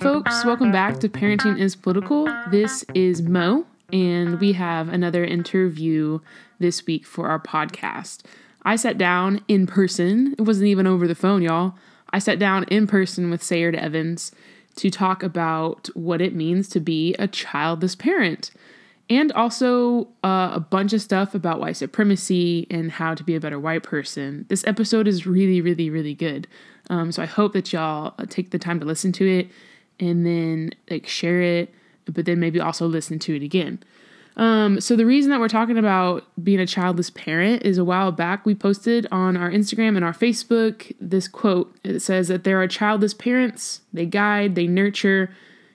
folks. Welcome back to Parenting is Political. This is Mo, and we have another interview this week for our podcast. I sat down in person, it wasn't even over the phone, y'all. I sat down in person with Sayard Evans to talk about what it means to be a childless parent and also uh, a bunch of stuff about white supremacy and how to be a better white person. This episode is really, really, really good. Um, so I hope that y'all uh, take the time to listen to it and then like share it, but then maybe also listen to it again. Um, so the reason that we're talking about being a childless parent is a while back we posted on our Instagram and our Facebook this quote. It says that there are childless parents, they guide, they nurture,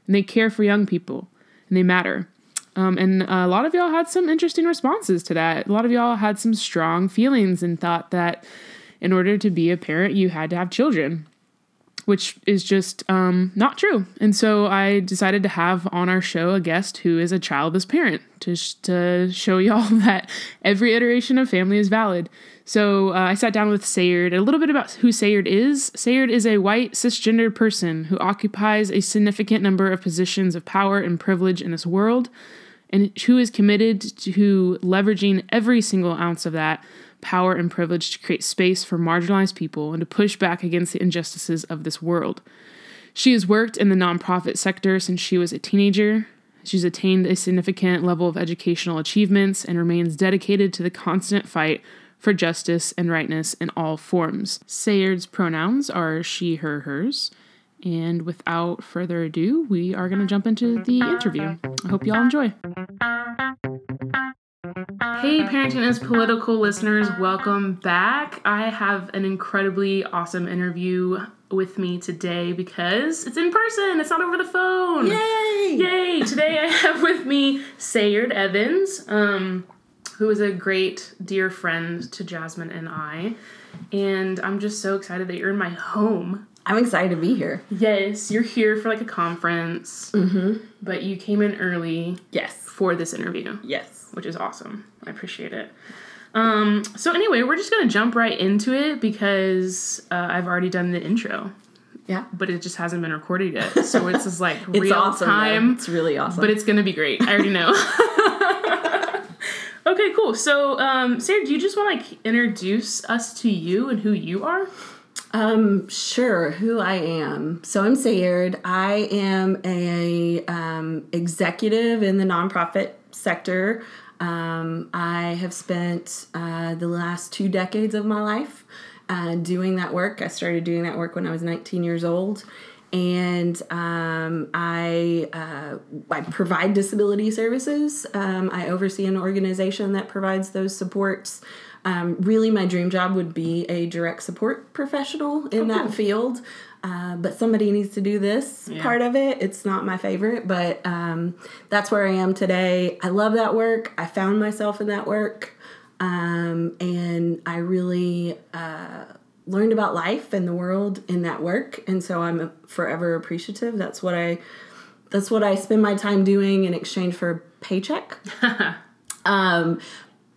and they care for young people, and they matter. Um, and a lot of y'all had some interesting responses to that. A lot of y'all had some strong feelings and thought that in order to be a parent, you had to have children, which is just um, not true. And so I decided to have on our show a guest who is a childless parent to, sh- to show y'all that every iteration of family is valid. So uh, I sat down with Sayard, a little bit about who Sayard is. Sayard is a white cisgendered person who occupies a significant number of positions of power and privilege in this world and who is committed to leveraging every single ounce of that power and privilege to create space for marginalized people and to push back against the injustices of this world. She has worked in the nonprofit sector since she was a teenager. She's attained a significant level of educational achievements and remains dedicated to the constant fight for justice and rightness in all forms. Sayard's pronouns are she, her, hers. And without further ado, we are going to jump into the interview. I hope y'all enjoy. Hey, Parenting is Political listeners, welcome back. I have an incredibly awesome interview with me today because it's in person, it's not over the phone. Yay! Yay! Today I have with me Sayard Evans, um, who is a great dear friend to Jasmine and I. And I'm just so excited that you're in my home. I'm excited to be here. Yes, you're here for like a conference, Mm-hmm. but you came in early Yes. for this interview, Yes. Which is awesome. I appreciate it. Um, so anyway, we're just gonna jump right into it because uh, I've already done the intro, Yeah. but it just hasn't been recorded yet. So it's just like It's real awesome. though. time, It's really awesome. but it's gonna be great. I already know. okay, cool. So, um, Sarah, do you just want to like introduce us to you and who you are? um sure who I am. So I'm Sayard. I am a um, executive in the nonprofit sector. Um, I have spent uh, the last two decades of my life uh, doing that work. I started doing that work when I was 19 years old. and um, I uh, I provide disability services. Um, I oversee an organization that provides those supports. Um, really, my dream job would be a direct support professional in that field. Uh, but somebody needs to do this part of it. It's not my favorite, but um, that's where I am today. I love that work. I found myself in that work. Um, and I really uh, learned about life and the world in that work and so i'm forever appreciative that's what i that's what i spend my time doing in exchange for a paycheck um,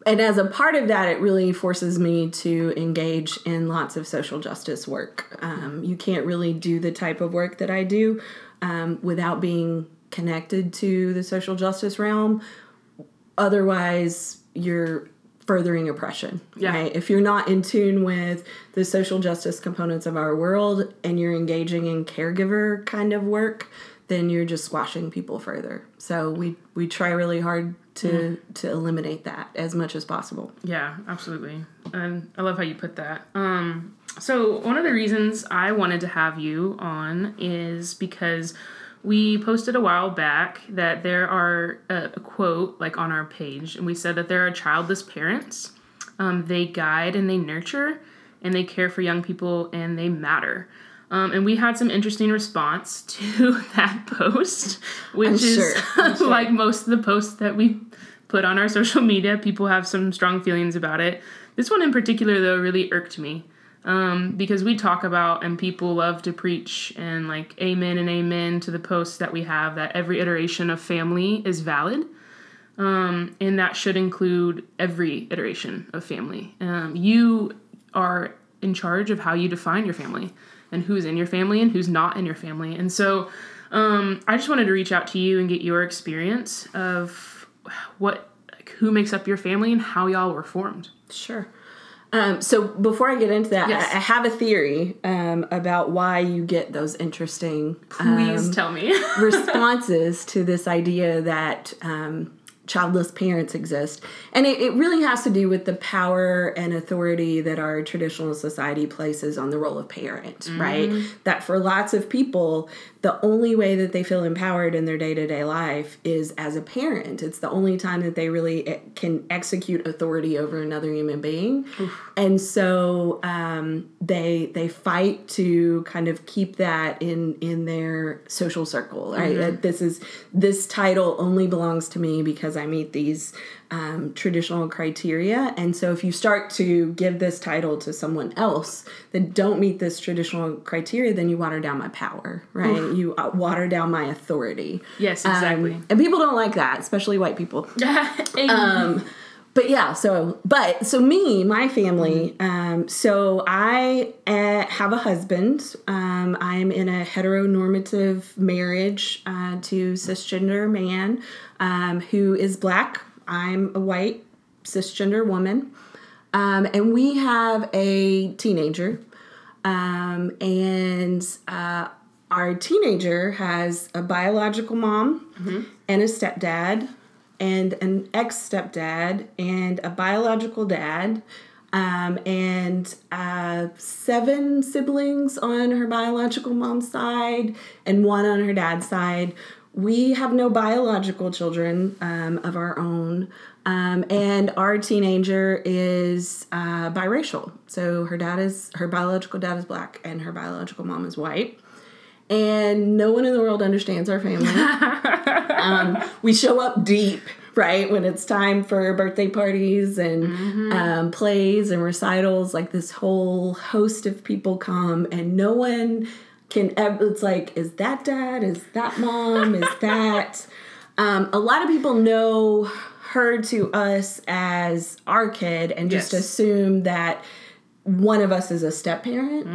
and as a part of that it really forces me to engage in lots of social justice work. Um, you can't really do the type of work that i do um, without being connected to the social justice realm. Otherwise you're furthering oppression Yeah. right? If you're not in tune with the social justice components of our world and you're engaging in caregiver kind of work then you're just squashing people further so we we try really hard to to eliminate that as much as possible Yeah, absolutely. And I love how you put that. Um, so one of the reasons I wanted to have you on is because we posted a while back that there are a, a quote like on our page, and we said that there are childless parents. Um, they guide and they nurture, and they care for young people, and they matter. Um, and we had some interesting response to that post, which I'm is sure. Sure. like most of the posts that we put on our social media. People have some strong feelings about it. This one in particular, though, really irked me um, because we talk about and people love to preach and like amen and amen to the posts that we have that every iteration of family is valid. Um, and that should include every iteration of family. Um, you are in charge of how you define your family. And who's in your family and who's not in your family. And so um, I just wanted to reach out to you and get your experience of what like, who makes up your family and how y'all were formed. Sure. Um, so before I get into that, Yes. I, I have a theory um, about why you get those interesting Please um, tell me. responses to this idea that um, childless parents exist. And it, it really has to do with the power and authority that our traditional society places on the role of parent, mm-hmm. right? That for lots of people, the only way that they feel empowered in their day to day life is as a parent. It's the only time that they really e- can execute authority over another human being. And so um, they they fight to kind of keep that in in their social circle, right? Mm-hmm. That This is this title only belongs to me because I meet these um, traditional criteria. And so if you start to give this title to someone else that don't meet this traditional criteria, then you water down my power, right? You uh, water down my authority. yes, Um, exactly. and people don't like that, especially white people. Um, but yeah, so but so me, my family. Um, so I uh, have a husband. Um, I'm in a heteronormative marriage uh, to cisgender man um, who is black. I'm a white cisgender woman, um, and we have a teenager. Um, and uh, our teenager has a biological mom and a stepdad and an ex stepdad and a biological dad um, and uh, seven siblings on her biological mom's side and one on her dad's side. We have no biological children um, of our own. Um, and our teenager is uh, biracial. So her dad is, her biological dad is black and her biological mom is white and no one in the world understands our family. um, we show up deep, right, when it's time for birthday parties and um, plays and recitals. Like this whole host of people come, and no one can ever. It's like, is that dad? Is that mom? Is that? Um, a lot of people know her to us as our kid and just Yes. assume that one of us is a step parent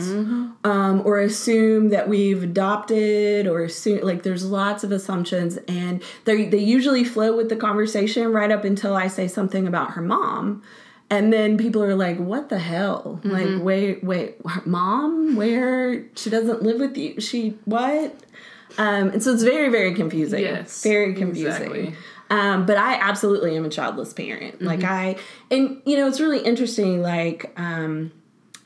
um, or assume that we've adopted or assume like there's lots of assumptions and they they usually flow with the conversation right up until I say something about her mom and then people are like what the hell? Like wait wait mom? Where? She doesn't live with you? She what? Um, and so it's very very confusing. Yes, very confusing. exactly. um, but I absolutely am a childless parent. Like I, and you know, it's really interesting. Like, um,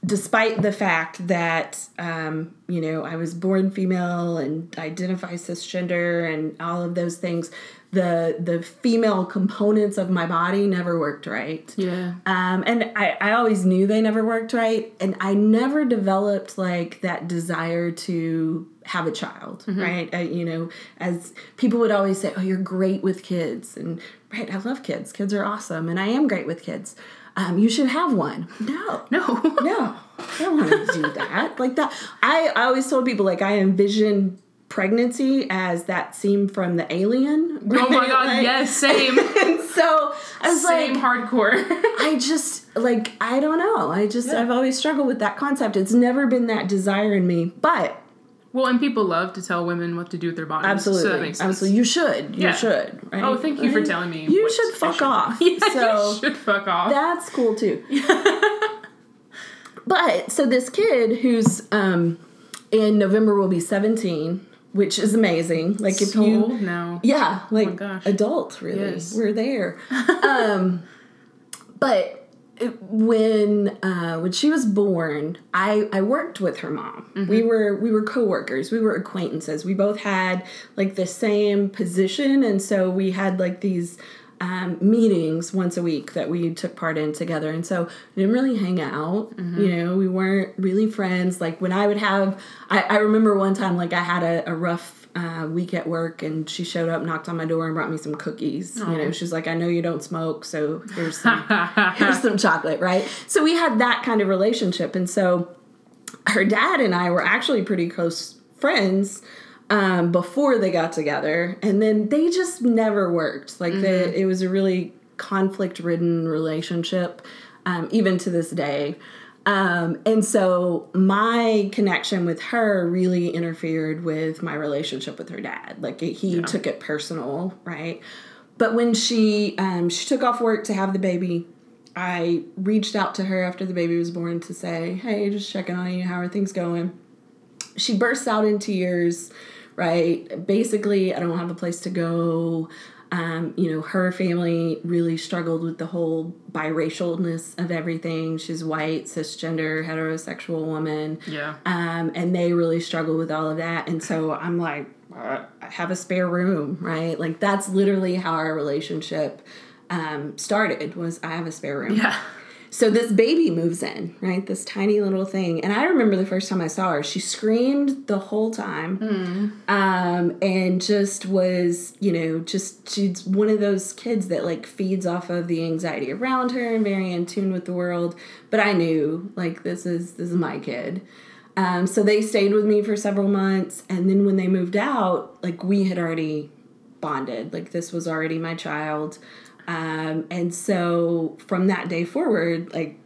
despite the fact that um, you know I was born female and identify cisgender and all of those things, the the female components of my body never worked right. yeah. Um, and I, I always knew they never worked right. And I never developed like that desire to have a child, right? Uh, you know, as people would always say, oh, you're great with kids. And right, I love kids. Kids are awesome. And I am great with kids. Um, you should have one. No. No. No, I don't want to do that. Like that. I, I always told people like I envision pregnancy as that scene from the alien. Oh my god, Like- yes, same. And so I was same like, hardcore. I just like I don't know. I just I've always struggled with that concept. It's never been that desire in me, but well, and people love to tell women what to do with their bodies. absolutely, So that makes sense. absolutely, you should, you Yeah. should. Right? Oh, thank you for telling me. You should fuck off. Yeah, so you should fuck off. that's cool too. but so this kid who's um in November will be seventeen, which is amazing. Like if so you old now. Yeah, like gosh. adult, really. Yes. We're there. um, but when uh, when she was born, I I worked with her mom. Mm-hmm. We were we were coworkers. We were acquaintances. We both had like the same position, and so we had like these. Um, meetings once a week that we took part in together, and so we didn't really hang out. Mm-hmm. You know, we weren't really friends. Like when I would have, I, I remember one time like I had a, a rough uh, week at work and she showed up, knocked on my door, and brought me some cookies. You know, she's like, I know you don't smoke, so here's some, here's some chocolate, right? So we had that kind of relationship. And so her dad and I were actually pretty close friends um, before they got together. And then they just never worked. Like, the, it was a really conflict ridden relationship, um, even to this day. Um, and so my connection with her really interfered with my relationship with her dad. Like he took it personal, right? But when she um, she took off work to have the baby, I reached out to her after the baby was born to say, "Hey, just checking on you. How are things going?" She bursts out in tears, right? Basically, I don't have a place to go. Um, you know, her family really struggled with the whole biracialness of everything. She's white, cisgender, heterosexual woman. Yeah. Um, and they really struggle with all of that. And so I'm like, uh, I have a spare room, right? Like that's literally how our relationship um, started was I have a spare room. Yeah. So this baby moves in, right? This tiny little thing. And I remember the first time I saw her, she screamed the whole time. Um, and just was, you know, just she's one of those kids that like feeds off of the anxiety around her and very in tune with the world. But I knew like this is this is my kid. Um, so they stayed with me for several months and then when they moved out, like we had already bonded. Like this was already my child. Um, and so from that day forward, like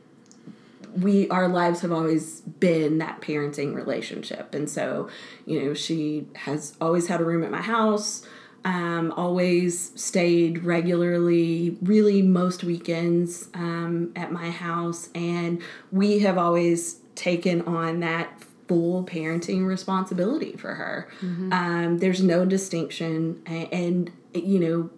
we our lives have always been that parenting relationship. And so, you know, she has always had a room at my house, um, always stayed regularly, really most weekends um, at my house. And we have always taken on that full parenting responsibility for her. Um, there's no distinction. And, and, you know,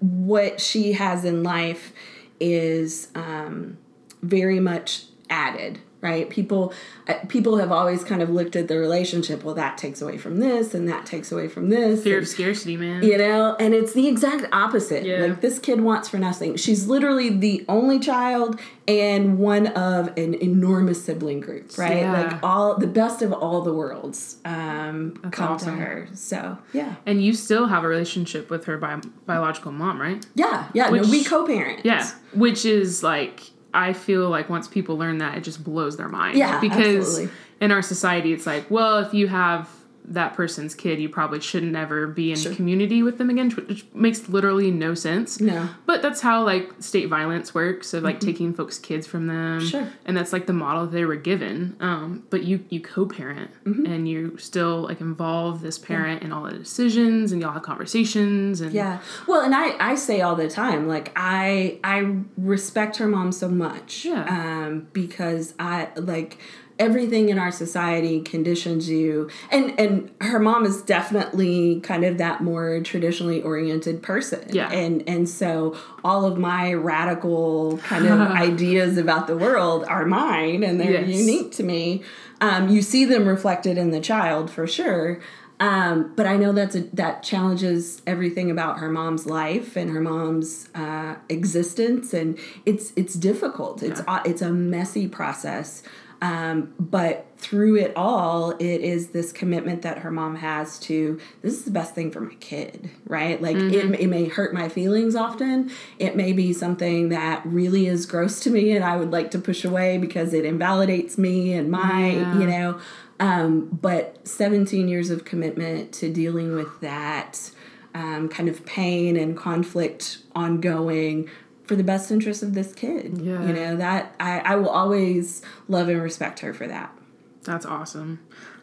what she has in life is um, very much added right people uh, people have always kind of looked at the relationship well that takes away from this and that takes away from this Fear and- of scarcity, man. you know and it's the exact opposite Yeah. like this kid wants for nothing she's literally the only child and one of an enormous sibling group right Yeah. like all the best of all the worlds um come awesome. to her so yeah And you still have a relationship with her bi- biological mom, right? yeah yeah Which- no we co-parent Yeah. Which is like, I feel like once people learn that, it just blows their mind. Yeah, Because absolutely. in our society, it's like, well, if you have that person's kid, you probably should never be in Sure. community with them again, which makes literally no sense. No. But that's how like state violence works. So like taking folks' kids from them. Mm-hmm. Sure. And that's like the model they were given. Um, but you you co-parent Mm-hmm. and you still like involve this parent in all the decisions and y'all have conversations and Yeah. Well, and I I say all the time like I I respect her mom so much. Yeah. Um because I like everything in our society conditions you and and her mom is definitely kind of that more traditionally oriented person Yeah. and and so all of my radical kind of ideas about the world are mine and they're Yes. unique to me um, you see them reflected in the child for sure um, but I know that's a, that challenges everything about her mom's life and her mom's uh, existence, and it's it's difficult. It's uh, it's a messy process. Um, but through it all, it is this commitment that her mom has to this is the best thing for my kid, right? Like it, it may hurt my feelings often. It may be something that really is gross to me and I would like to push away because it invalidates me and my, Yeah. you know. Um, but 17 years of commitment to dealing with that um, kind of pain and conflict ongoing for the best interest of this kid. Yeah. You know, that I, I will always love and respect her for that. That's awesome.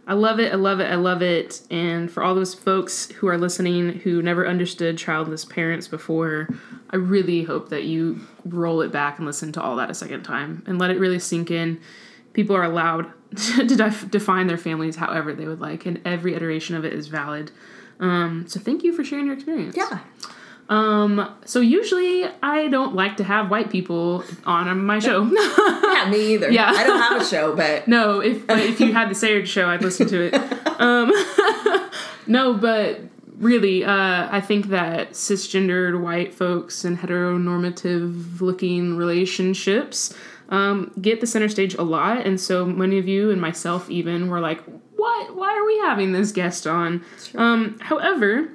I love it. I love it. I love it. And for all those folks who are listening who never understood childless parents before, I really hope that you roll it back and listen to all that a second time and let it really sink in. People are allowed to def- define their families however they would like, and every iteration of it is valid. Um, so thank you for sharing your experience. Yeah. Um, so usually I don't like to have white people on my show. Yeah, me either. Yeah. I don't have a show, but No, if but if you had the Sayard show, I'd listen to it. Um, no, but really, uh, I think that cisgendered white folks and heteronormative looking relationships um, get the center stage a lot, and so many of you and myself even were like, "What? Why are we having this guest on?" Um, however,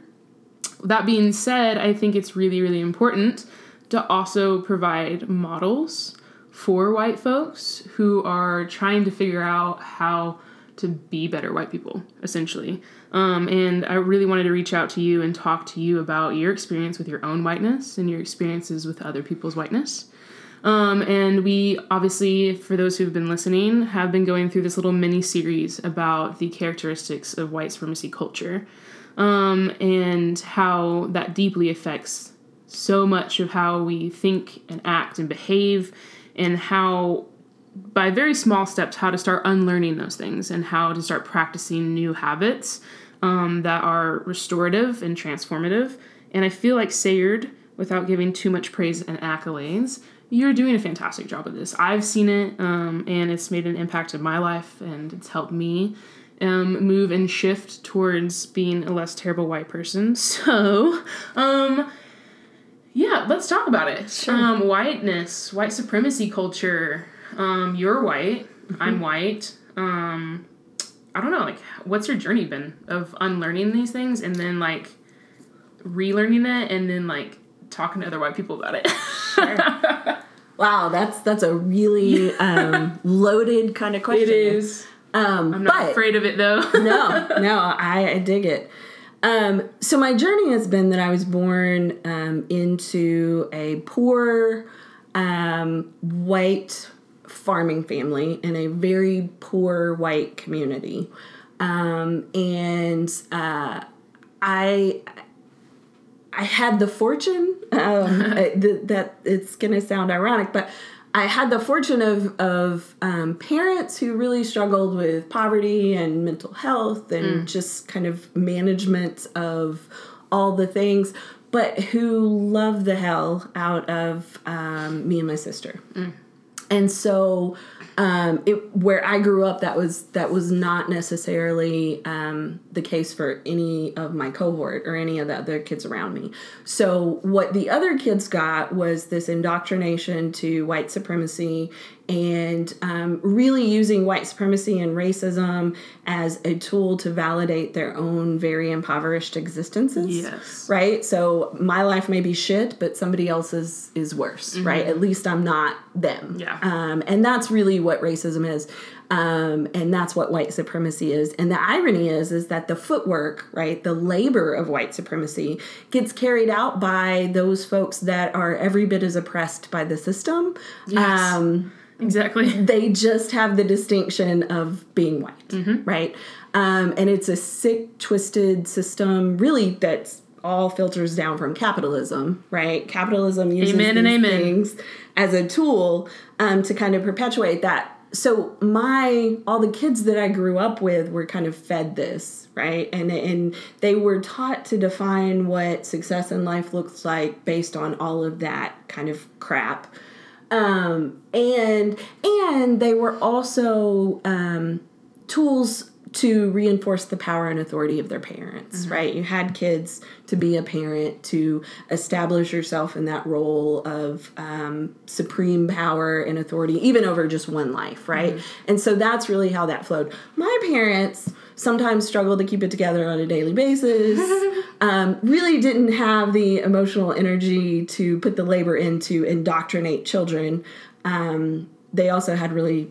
that being said, I think it's really, really important to also provide models for white folks who are trying to figure out how to be better white people, essentially. Um, and I really wanted to reach out to you and talk to you about your experience with your own whiteness and your experiences with other people's whiteness. Um, and we obviously, for those who've been listening, have been going through this little mini series about the characteristics of white supremacy culture um, and how that deeply affects so much of how we think and act and behave, and how, by very small steps, how to start unlearning those things and how to start practicing new habits um, that are restorative and transformative. And I feel like Sayard, without giving too much praise and accolades, you're doing a fantastic job of this. I've seen it, um, and it's made an impact in my life, and it's helped me um, move and shift towards being a less terrible white person. So, um, yeah, let's talk about it. Sure. Um, whiteness, white supremacy culture. Um, you're white. Mm-hmm. I'm white. Um, I don't know. Like, what's your journey been of unlearning these things and then like relearning it and then like talking to other white people about it? Wow, that's that's a really um, loaded kind of question. it is. Um, I'm not afraid of it though. no, no, I, I dig it. Um, so my journey has been that I was born um, into a poor um, white farming family in a very poor white community, um, and uh, I I had the fortune um, that it's going to sound ironic, but I had the fortune of of um, parents who really struggled with poverty and mental health and just kind of management of all the things, but who loved the hell out of um, me and my sister. And so um, it where I grew up that was that was not necessarily um, the case for any of my cohort or any of the other kids around me. So what the other kids got was this indoctrination to white supremacy and um, really using white supremacy and racism as a tool to validate their own very impoverished existences Yes. right? So my life may be shit but somebody else's is worse right? At least i'm not them. Yeah. um, and that's really what racism is. Um, and that's what white supremacy is. And the irony is is that the footwork right the labor of white supremacy gets carried out by those folks that are every bit as oppressed by the system. Yes. Exactly. they just have the distinction of being white, right? Um, and it's a sick, twisted system, really, that's all filters down from capitalism, right? Capitalism uses Amen and amen. things as a tool um, to kind of perpetuate that. So my all the kids that I grew up with were kind of fed this, right? And and they were taught to define what success in life looks like based on all of that kind of crap um, and and they were also um, tools to reinforce the power and authority of their parents right? You had kids to be a parent to establish yourself in that role of um, supreme power and authority even over just one life right? And so that's really how that flowed. My parents sometimes struggled to keep it together on a daily basis um, really didn't have the emotional energy to put the labor in to indoctrinate children. Um, they also had really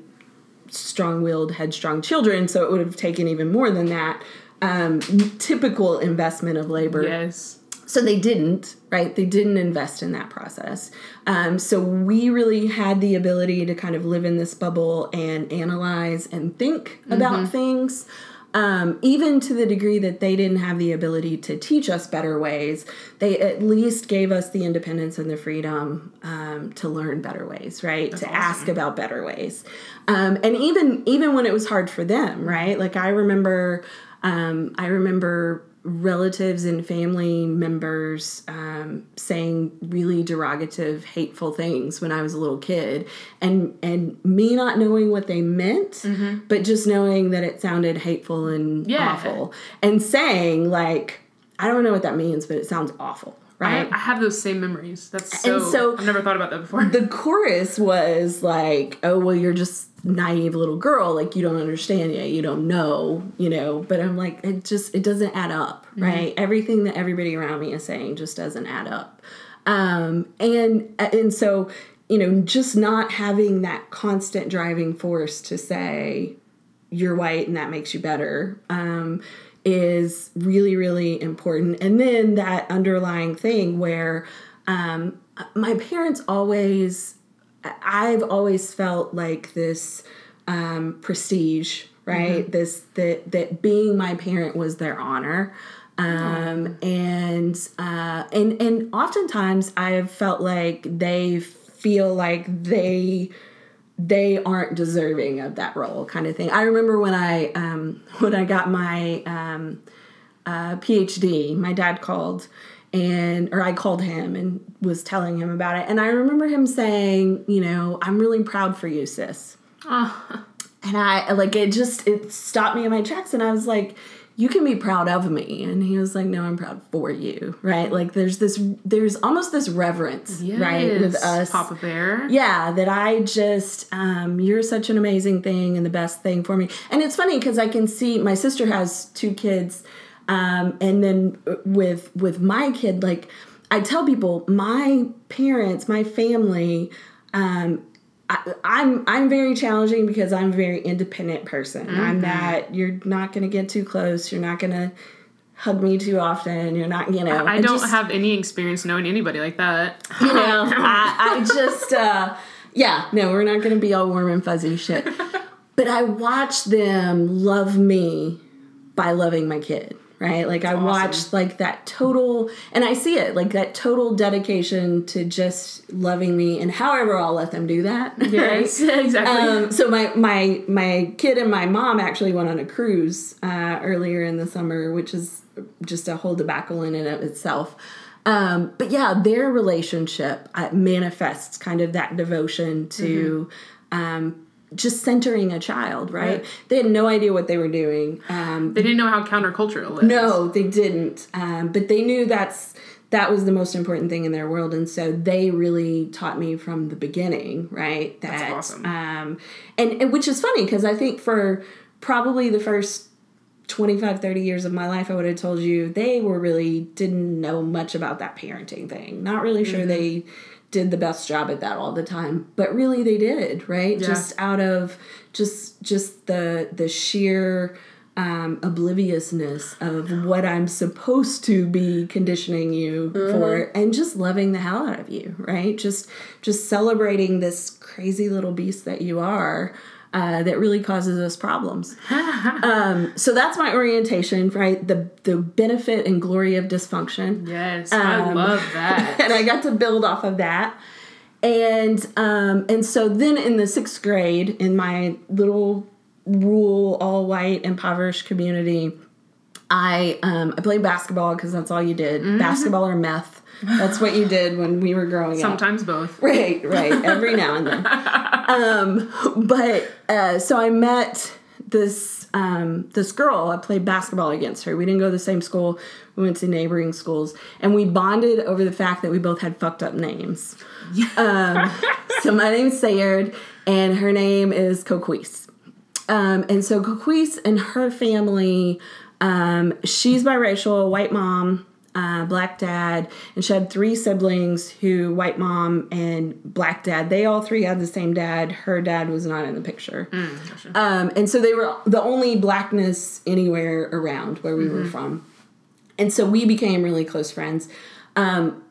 strong willed, headstrong children, so it would have taken even more than that. Um, typical investment of labor. Yes. So they didn't, right? They didn't invest in that process. Um, so we really had the ability to kind of live in this bubble and analyze and think about things. Um, even to the degree that they didn't have the ability to teach us better ways, they at least gave us the independence and the freedom um, to learn better ways, right? to ask about better ways, um, and even even when it was hard for them, right? Like I remember, um, I remember relatives and family members um, saying really derogative, hateful things when I was a little kid, and and me not knowing what they meant, but just knowing that it sounded hateful and Yeah. awful, and saying like, I don't know what that means, but it sounds awful, right? I have those same memories. That's so, And so- I've never thought about that before. the chorus was like, "Oh well, you're just naive little girl. Like you don't understand yet. You don't know, you know." But I'm like, it just it doesn't add up, right? Everything that everybody around me is saying just doesn't add up. Um, and and so you know, just not having that constant driving force to say you're white and that makes you better. Um, is really really important and then that underlying thing where um, my parents always I've always felt like this um, prestige, right? Mm-hmm. This that that being my parent was their honor. Um, and uh, and and oftentimes I've felt like they feel like they they aren't deserving of that role kind of thing. I remember when I um, when I got my um, uh, PhD, my dad called and or I called him and was telling him about it, and I remember him saying, you know, I'm really proud for you, sis. Oh. And I like it just it stopped me in my tracks, and I was like, you can be proud of me. And he was like no i'm proud for you right? Like there's this there's almost this reverence yes, right with us. Papa bear. Yeah that i just um, you're such an amazing thing and the best thing for me. And it's funny because i can see my sister has two kids um, and then with with my kid like i tell people my parents my family um, I, I'm, I'm very challenging because I'm a very independent person. Mm-hmm. I'm that you're not going to get too close. You're not going to hug me too often. You're not, you know. I, I don't just, have any experience knowing anybody like that. You know, I, I just, uh, yeah, no, we're not going to be all warm and fuzzy shit. But I watch them love me by loving my kid right like That's i awesome. watched like that total and i see it like that total dedication to just loving me and however i'll let them do that yes right? exactly um, so my my my kid and my mom actually went on a cruise uh, earlier in the summer which is just a whole debacle in and of itself um, but yeah their relationship uh, manifests kind of that devotion to mm-hmm. um, just centering a child, right? right? They had no idea what they were doing. Um, they didn't know how countercultural it was. No, they didn't. Um, but they knew that's that was the most important thing in their world, and so they really taught me from the beginning, right? That, that's awesome. Um, and, and which is funny because I think for probably the first 25 30 years of my life i would have told you they were really didn't know much about that parenting thing not really sure mm-hmm. they did the best job at that all the time but really they did right yeah. just out of just just the the sheer um, obliviousness of what I'm supposed to be conditioning you mm-hmm. for, and just loving the hell out of you, right? Just just celebrating this crazy little beast that you are, uh, that really causes us problems. um, so that's my orientation, right? The the benefit and glory of dysfunction. Yes, um, I love that, and I got to build off of that. And um, and so then in the sixth grade, in my little rural, all white, impoverished community, I um, I played basketball because that's all you did, mm-hmm. basketball or meth. That's what you did when we were growing Sometimes up. Sometimes both. Right, right. Every now and then. Um, but uh, so I met this um, this girl. I played basketball against her. We didn't go to the same school. We went to neighboring schools, and we bonded over the fact that we both had fucked up names. um, so my name's Sayard, and her name is Coquise. Um, and so Coquise and her family, um, she's biracial, white mom uh, black dad, and she had three siblings who, white mom and black dad, they all three had the same dad. Her dad was not in the picture. Mm, gotcha. um, and so they were the only blackness anywhere around where we mm-hmm. were from. And so we became really close friends. Um,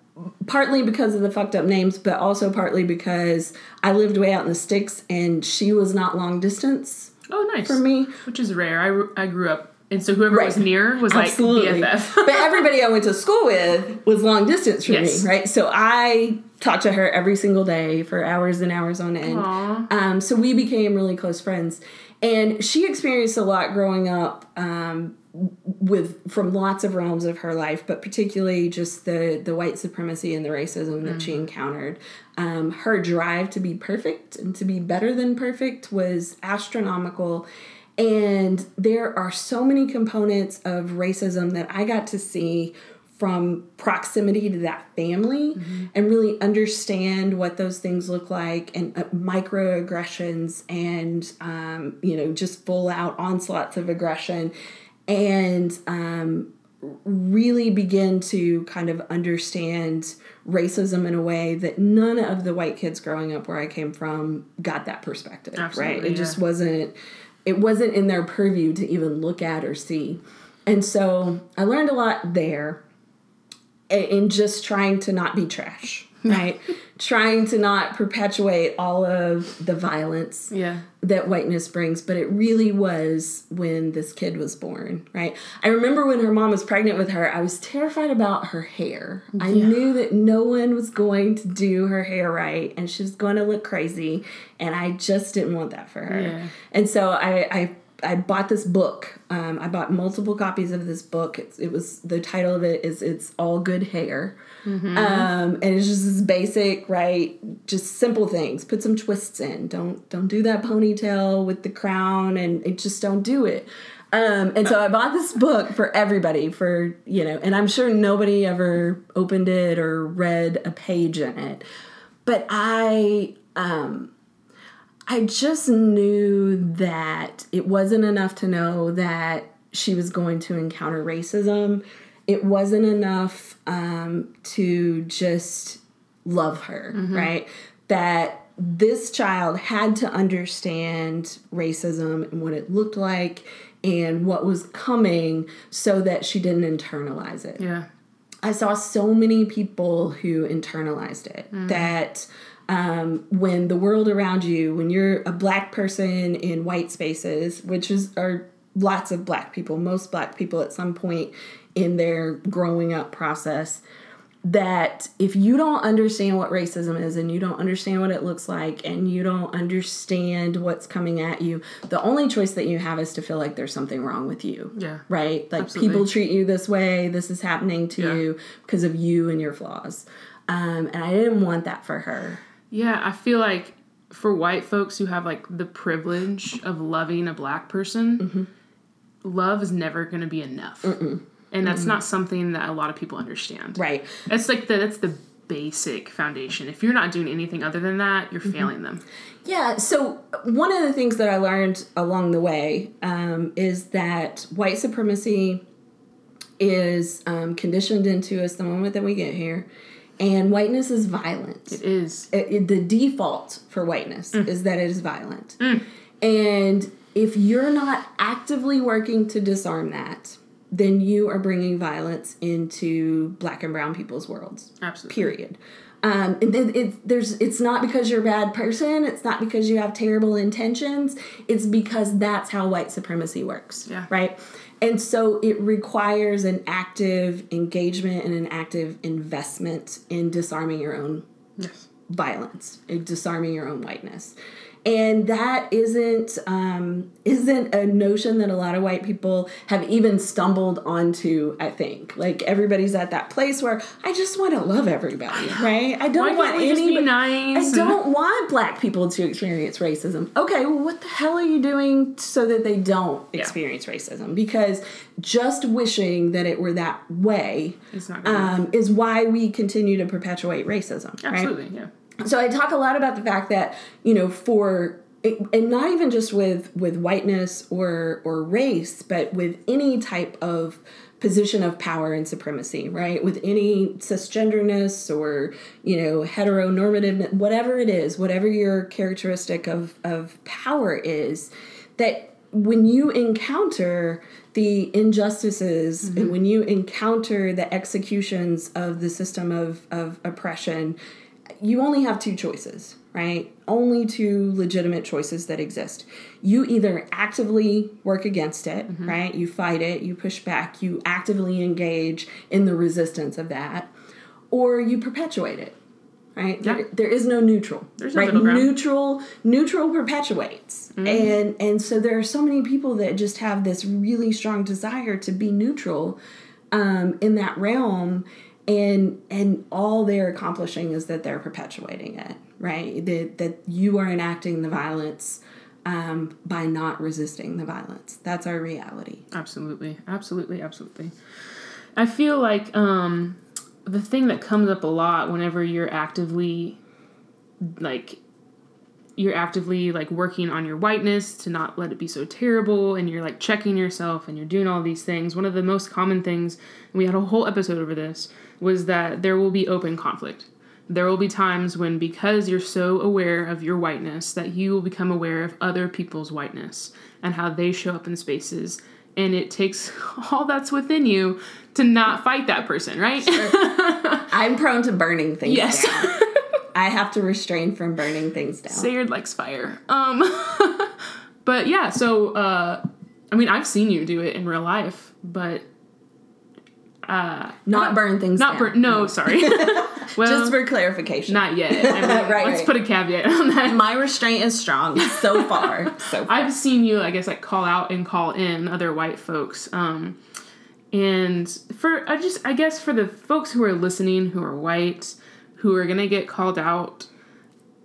partly because of the fucked up names, but also partly because I lived way out in the sticks and she was not long distance. Oh, nice. For me. Which is rare. I, I grew up and so whoever right. was near was Absolutely. like BFF. but everybody I went to school with was long distance from yes. me, right? So I talked to her every single day for hours and hours on end. Um, so we became really close friends. And she experienced a lot growing up um, with from lots of realms of her life, but particularly just the the white supremacy and the racism that mm. she encountered. Um, her drive to be perfect and to be better than perfect was astronomical and there are so many components of racism that I got to see from proximity to that family mm-hmm. and really understand what those things look like and uh, microaggressions and um, you know just full out onslaughts of aggression and um, really begin to kind of understand racism in a way that none of the white kids growing up where I came from got that perspective Absolutely, right it yeah. just wasn't it wasn't in their purview to even look at or see. And so I learned a lot there in just trying to not be trash. right? Trying to not perpetuate all of the violence Yeah. that whiteness brings, but it really was when this kid was born, right? I remember when her mom was pregnant with her, I was terrified about her hair. I knew that no one was going to do her hair right and she was going to look crazy, and I just didn't want that for her. Yeah. And so I, I I bought this book. Um, I bought multiple copies of this book. It's, it was the title of it is "It's All Good Hair," Mm-hmm. um, and it's just this basic, right? Just simple things. Put some twists in. Don't don't do that ponytail with the crown, and it just don't do it. Um, and so I bought this book for everybody, for you know, and I'm sure nobody ever opened it or read a page in it, but I. Um, I just knew that it wasn't enough to know that she was going to encounter racism. It wasn't enough um, to just love her, right? That this child had to understand racism and what it looked like and what was coming so that she didn't internalize it. Yeah. I saw so many people who internalized it that um, when the world around you, when you're a black person in white spaces, which is are lots of black people, most black people at some point in their growing up process, that if you don't understand what racism is and you don't understand what it looks like and you don't understand what's coming at you, the only choice that you have is to feel like there's something wrong with you Yeah. right? Like Absolutely. people treat you this way. This is happening to Yeah. you because of you and your flaws. Um, and I didn't want that for her. Yeah, I feel like for white folks who have like the privilege of loving a black person, Mm-hmm. love is never going to be enough. And that's not something that a lot of people understand. Right. That's like the that's the basic foundation. If you're not doing anything other than that, you're failing them. Yeah. So one of the things that I learned along the way um, is that white supremacy is um, conditioned into us the moment that we get here, and whiteness is violent. It is. it- it- the default for whiteness is that it is violent. And if you're not actively working to disarm that, then you are bringing violence into black and brown people's worlds. Absolutely. Period. Um, and then it, there's it's not because you're a bad person. It's not because you have terrible intentions. It's because that's how white supremacy works. Yeah. Right. And so it requires an active engagement and an active investment in disarming your own Yes. violence, uh, disarming your own whiteness. And that isn't um, isn't a notion that a lot of white people have even stumbled onto. I think like everybody's at that place where I just want to love everybody, right? I don't Why want we just be anybody. nice? I don't want black people to experience racism. Okay, well, what the hell are you doing so that they don't experience racism? Because just wishing that it were that way not um, is why we continue to perpetuate racism. Right? Absolutely, yeah. So i talk a lot about the fact that you know for and not even just with with whiteness or or race but with any type of position of power and supremacy right? With any cisgenderness or you know heteronormative whatever it is whatever your characteristic of of power is that when you encounter the injustices and when you encounter the executions of the system of, of oppression you only have two choices, right? Only two legitimate choices that exist. You either actively work against it, right? You fight it, you push back, you actively engage in the resistance of that, or you perpetuate it, right? Yeah. There, there is no neutral, There's no middle ground. Neutral, neutral perpetuates, and and so there are so many people that just have this really strong desire to be neutral um, in that realm and and all they're accomplishing is that they're perpetuating it right that that you are enacting the violence um, by not resisting the violence that's our reality Absolutely, absolutely, absolutely. I feel like um, the thing that comes up a lot whenever you're actively, like, you're actively like working on your whiteness to not let it be so terrible, and you're like checking yourself, and you're doing all these things. One of the most common things, we had a whole episode over this, was that there will be open conflict. There will be times when, because you're so aware of your whiteness, that you will become aware of other people's whiteness and how they show up in spaces and it takes all that's within you to not fight that person, right? I'm prone to burning things Yes. down. I have to restrain from burning things down. Sayard likes fire. Um, but yeah, so uh, I mean, I've seen you do it in real life, but not burn things not down. for no, sorry. well, Just for clarification. not yet. I mean, Right, let's right. put a caveat on that. My restraint is strong so far. So far. I've seen you, I guess, like call out and call in other white folks. Um, and for I just, I guess, for the folks who are listening who are white, who are gonna get called out,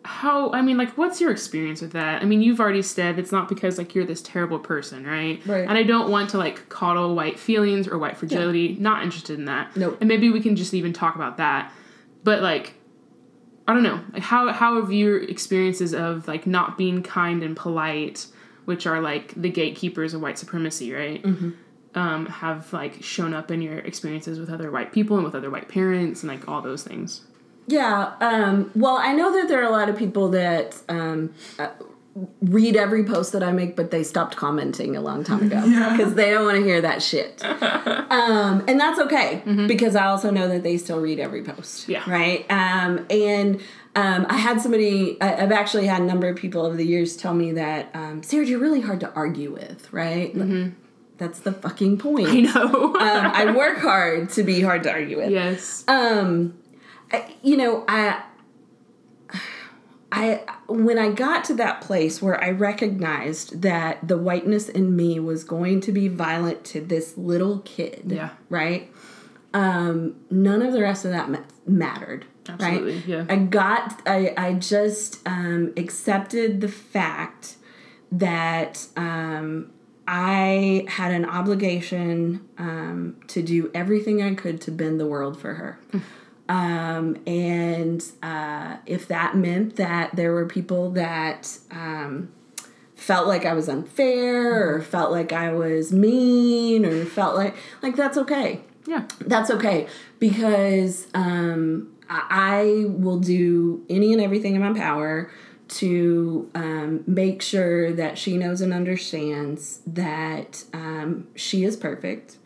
how? I mean, like, what's your experience with that? I mean, you've already said it's not because like you're this terrible person, right? Right. And I don't want to like coddle white feelings or white fragility. Not interested in that. Nope. And maybe we can just even talk about that. But like, I don't know. Like how how have your experiences of like not being kind and polite, which are like the gatekeepers of white supremacy, right? Mm-hmm. Um, have like shown up in your experiences with other white people and with other white parents and like all those things. Yeah. Um, well, I know that there are a lot of people that um, uh, read every post that I make, but they stopped commenting a long time ago because they don't want to hear that shit. um, and that's okay because I also know that they still read every post. Yeah. Right. Um, and um, I had somebody, I, I've actually had a number of people over the years tell me that, um, Sarah, you're really hard to argue with, right? Like, That's the fucking point. I know. um, I work hard to be hard to argue with. yes. Um, I, you know, I, I, when I got to that place where I recognized that the whiteness in me was going to be violent to this little kid, Yeah. right? Um, none of the rest of that ma- mattered, Absolutely, right? yeah. I got, I, I just um, accepted the fact that um, I had an obligation um, to do everything I could to bend the world for her. Um, and uh, if that meant that there were people that um, felt like I was unfair or felt like I was mean or felt like like that's okay yeah. that's okay because um, I, I will do any and everything in my power to um, make sure that she knows and understands that um, she is perfect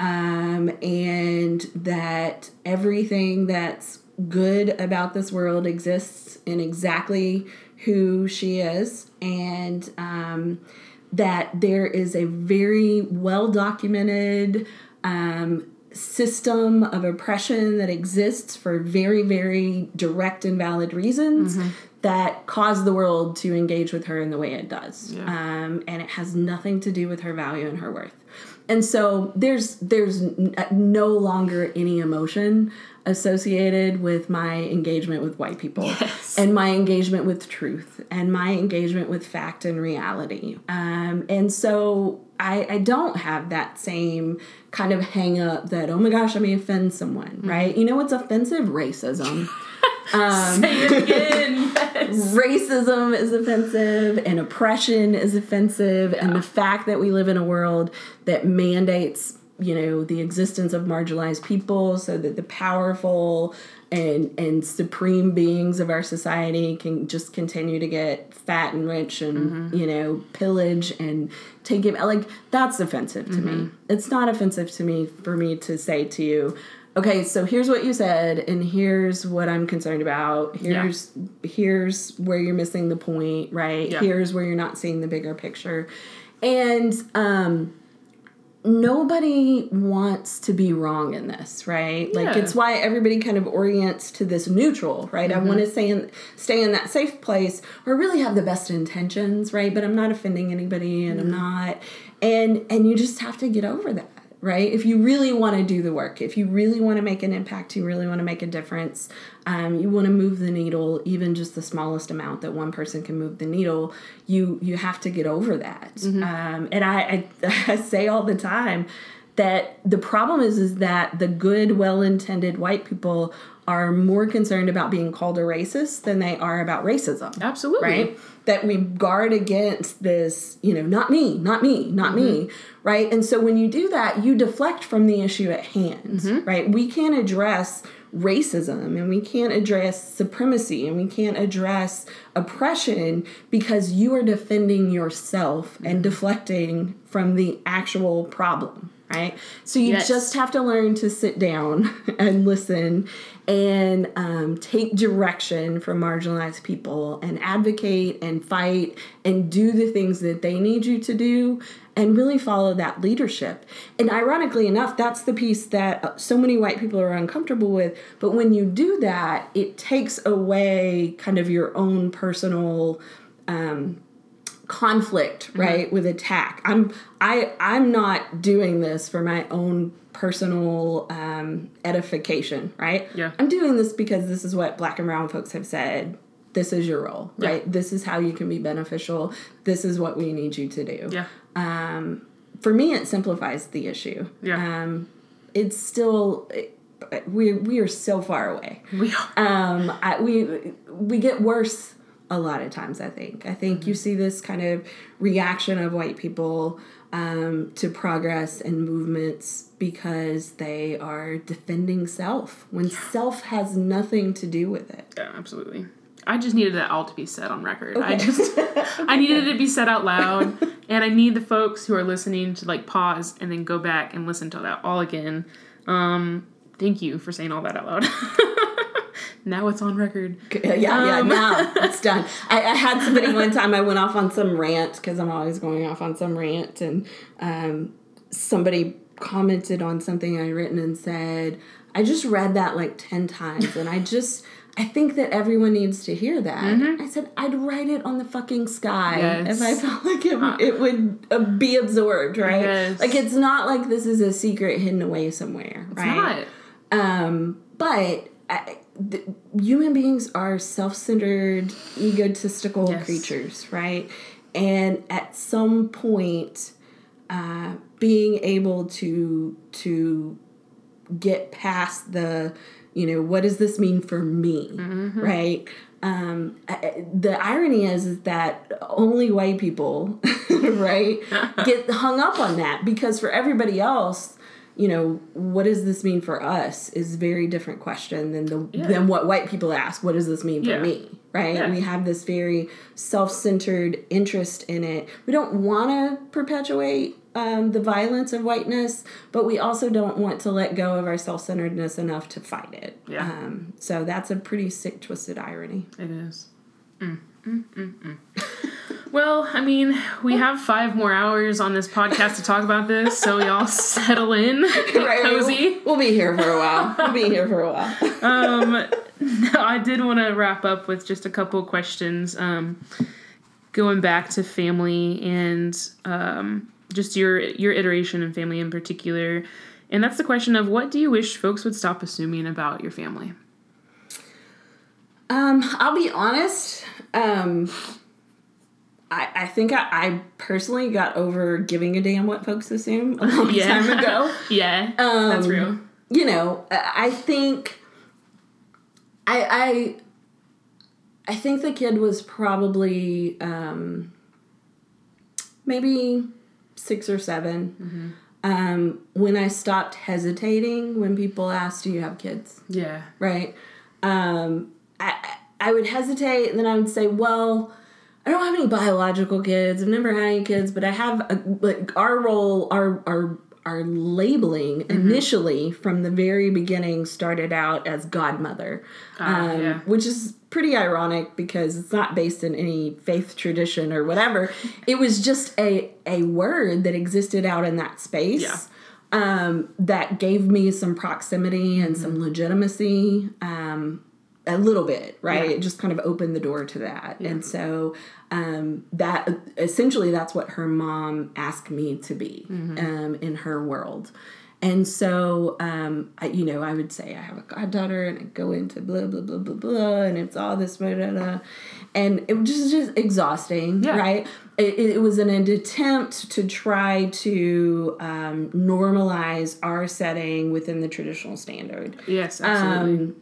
um, and that everything that's good about this world exists in exactly who she is and um, that there is a very well documented um, system of oppression that exists for very, very direct and valid reasons that cause the world to engage with her in the way it does. Yeah. Um, and it has nothing to do with her value and her worth. And so there's there's no longer any emotion associated with my engagement with white people Yes. and my engagement with truth and my engagement with fact and reality. Um, and so I, I don't have that same kind of hang up that, oh my gosh, I may offend someone, right? You know what's offensive? Racism. Say it again. Yes. Racism is offensive and oppression is offensive, and the fact that we live in a world that mandates, you know, the existence of marginalized people so that the powerful and and supreme beings of our society can just continue to get fat and rich and mm-hmm. you know pillage and take it like that's offensive to me. Mm-hmm. It's not offensive to me for me to say to you okay so here's what you said and here's what i'm concerned about. Here's here's where you're missing the point right? Yeah. here's where you're not seeing the bigger picture. And um nobody wants to be wrong in this right? Like Yeah. it's why everybody kind of orients to this neutral right? I want to stay in stay in that safe place or really have the best intentions right? But i'm not offending anybody and i'm not. And and you just have to get over that right? If you really want to do the work, if you really want to make an impact, you really want to make a difference, um, you want to move the needle, even just the smallest amount that one person can move the needle, you you have to get over that. Um, and I, I I say all the time that the problem is is that the good well-intended white people are more concerned about being called a racist than they are about racism. Absolutely. right? That we guard against this you know not me not me not me. Mm-hmm. Right? And so when you do that you deflect from the issue at hand. Mm-hmm. Right? We can't address racism and we can't address supremacy and we can't address oppression because you are defending yourself and mm-hmm. deflecting from the actual problem. Right? So you Yes. just have to learn to sit down and listen and um, take direction from marginalized people and advocate and fight and do the things that they need you to do and really follow that leadership. And ironically enough, that's the piece that uh, so many white people are uncomfortable with. But when you do that, it takes away kind of your own personal um, conflict right with attack. I'm i i'm not doing this for my own personal um edification right? Yeah. i'm doing this because this is what black and brown folks have said. This is your role right? This is how you can be beneficial. This is what we need you to do. Yeah. Um, for me it simplifies the issue. Yeah. um it's still we we are so far away. We are. um I, we we get worse a lot of times i think i think Mm-hmm. you see this kind of reaction of white people um, to progress and movements because they are defending self when self has nothing to do with it Yeah, absolutely. I just needed that all to be said on record. I just I needed it to be said out loud, and I need the folks who are listening to like pause and then go back and listen to that all again. Um, thank you for saying all that out loud. now it's on record. yeah yeah Um. now it's done I, I had somebody one time i went off on some rant because i'm always going off on some rant and um, somebody commented on something I'd written and said i just read that like 10 times and i just i think that everyone needs to hear that i said i'd write it on the fucking sky Yes. if i felt like it, it would uh, be absorbed right Yes. like it's not like this is a secret hidden away somewhere It's right not. um, but I, the, human beings are self-centered, egotistical Yes. creatures, right? And at some point, uh, being able to to get past the, you know, what does this mean for me, right? Um, I- the irony is, is that only white people, right, get hung up on that because for everybody else, you know, what does this mean for us is very different question than the Yeah. than what white people ask. What does this mean for Yeah. me? Right? Yeah. We have this very self-centered interest in it. We don't want to perpetuate um, the violence of whiteness, but we also don't want to let go of our self-centeredness enough to fight it. Yeah. Um, so that's a pretty sick, twisted irony. It is. Mm, mm, mm, mm. well, I mean, we have five more hours on this podcast to talk about this, so y'all settle in, Right, cozy. We'll, we'll be here for a while. We'll be here for a while. um, I did want to wrap up with just a couple of questions. Um, going back to family and um, just your your iteration and family in particular, and that's the question of what do you wish folks would stop assuming about your family? Um, I'll be honest. Um, I, I think I, I personally got over giving a damn what folks assume a long Yeah. time ago. Yeah, that's Um, real. You know, I think I I I think the kid was probably um, maybe six or 7 um, when I stopped hesitating when people asked, "Do you have kids?" Yeah, right? Um, I I would hesitate, and then I would say, well. I don't have any biological kids. I've never had any kids, but I have a, like our role, our our our labeling initially from the very beginning started out as godmother, Ah, um, yeah. which is pretty ironic because it's not based in any faith tradition or whatever. It was just a a word that existed out in that space Yeah. um, that gave me some proximity and some legitimacy um, a little bit right Yeah. it just kind of opened the door to that and so um, that essentially that's what her mom asked me to be um, in her world And so, um, I, you know, I would say I have a goddaughter and I go into blah, blah, blah, blah, blah, and it's all this, blah, blah, blah. And it was just, just exhausting, Yeah. right? It, it was an attempt to try to um, normalize our setting within the traditional standard. Yes, absolutely.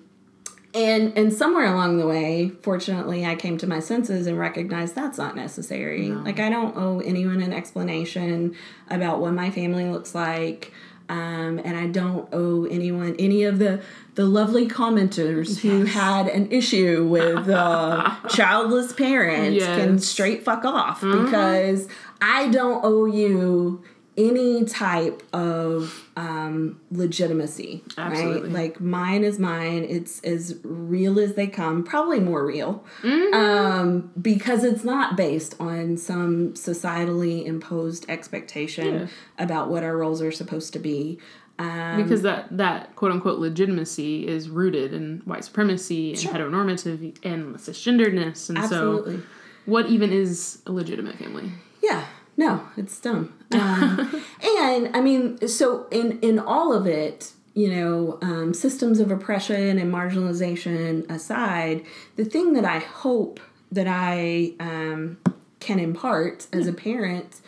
And and somewhere along the way, fortunately, I came to my senses and recognized that's not necessary. Like I don't owe anyone an explanation about what my family looks like. Um, and I don't owe anyone any of the the lovely commenters who had an issue with uh, childless parents can straight fuck off because I don't owe you any type of um, legitimacy, Absolutely. right? Like mine is mine. It's as real as they come, probably more real, um, because it's not based on some societally imposed expectation Yeah. about what our roles are supposed to be. Um, because that that quote unquote legitimacy is rooted in white supremacy and heteronormative and cisgenderedness, and absolutely. so what even is a legitimate family? Yeah, no, it's dumb. Um, and I mean, so in in all of it, you know, um, systems of oppression and marginalization aside, the thing that I hope that I um, can impart as a parent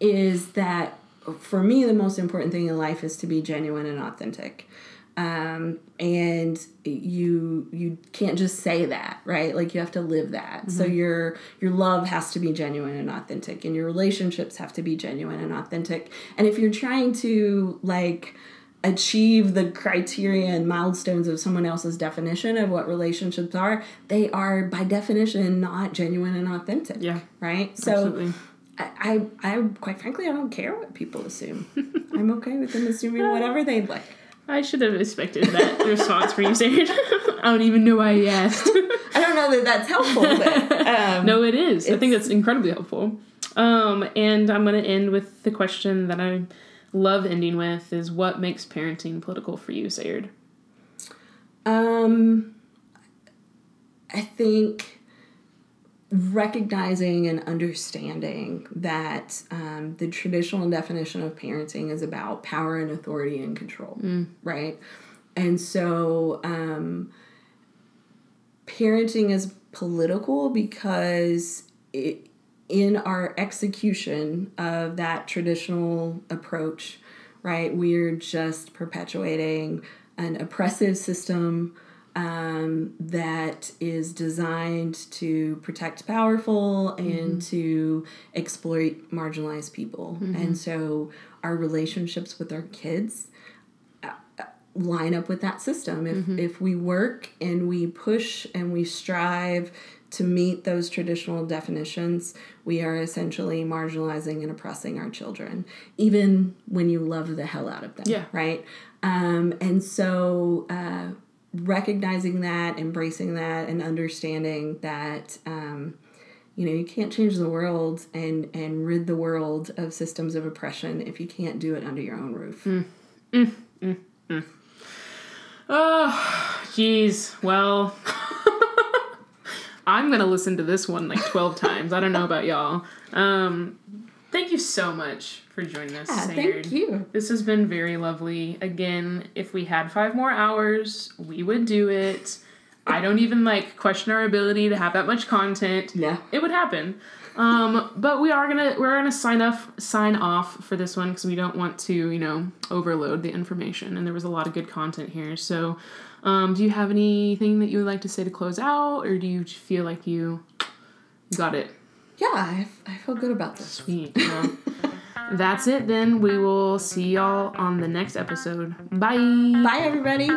is that for me, the most important thing in life is to be genuine and authentic. Um, and you you can't just say that right like you have to live that so your your love has to be genuine and authentic and your relationships have to be genuine and authentic and if you're trying to like achieve the criteria and milestones of someone else's definition of what relationships are they are by definition not genuine and authentic Yeah, right so absolutely. I, I, I quite frankly I don't care what people assume. I'm okay with them assuming whatever they'd like. I should have expected that response from you, Sarah. I don't even know why you asked. I don't know that that's helpful, but um, no, it is. I think that's incredibly helpful. Um, and I'm going to end with the question that I love ending with: is what makes parenting political for you, Sayard? um, I think recognizing and understanding that um, the traditional definition of parenting is about power and authority and control, right? And so um, parenting is political because it, in our execution of that traditional approach, right, we're just perpetuating an oppressive system um, that is designed to protect powerful and to exploit marginalized people. And so our relationships with our kids line up with that system. If if we work and we push and we strive to meet those traditional definitions, we are essentially marginalizing and oppressing our children, even when you love the hell out of them. Yeah. Right. Um, and so uh, recognizing that, embracing that, and understanding that. Um, you know, you can't change the world and and rid the world of systems of oppression if you can't do it under your own roof. Oh, jeez. Well, I'm gonna listen to this one like 12 times. I don't know about y'all. Um, thank you so much for joining us, Yeah, Sayard. thank you. This has been very lovely. Again, if we had five more hours, we would do it. I don't even like question our ability to have that much content. Yeah. It would happen. Um, but we are gonna we're gonna sign off sign off for this one because we don't want to you know overload the information and there was a lot of good content here. So, um, do you have anything that you would like to say to close out, or do you feel like you got it? yeah, I, I feel good about this. Sweet. Well, that's it then. We will see y'all on the next episode. Bye. Bye, everybody.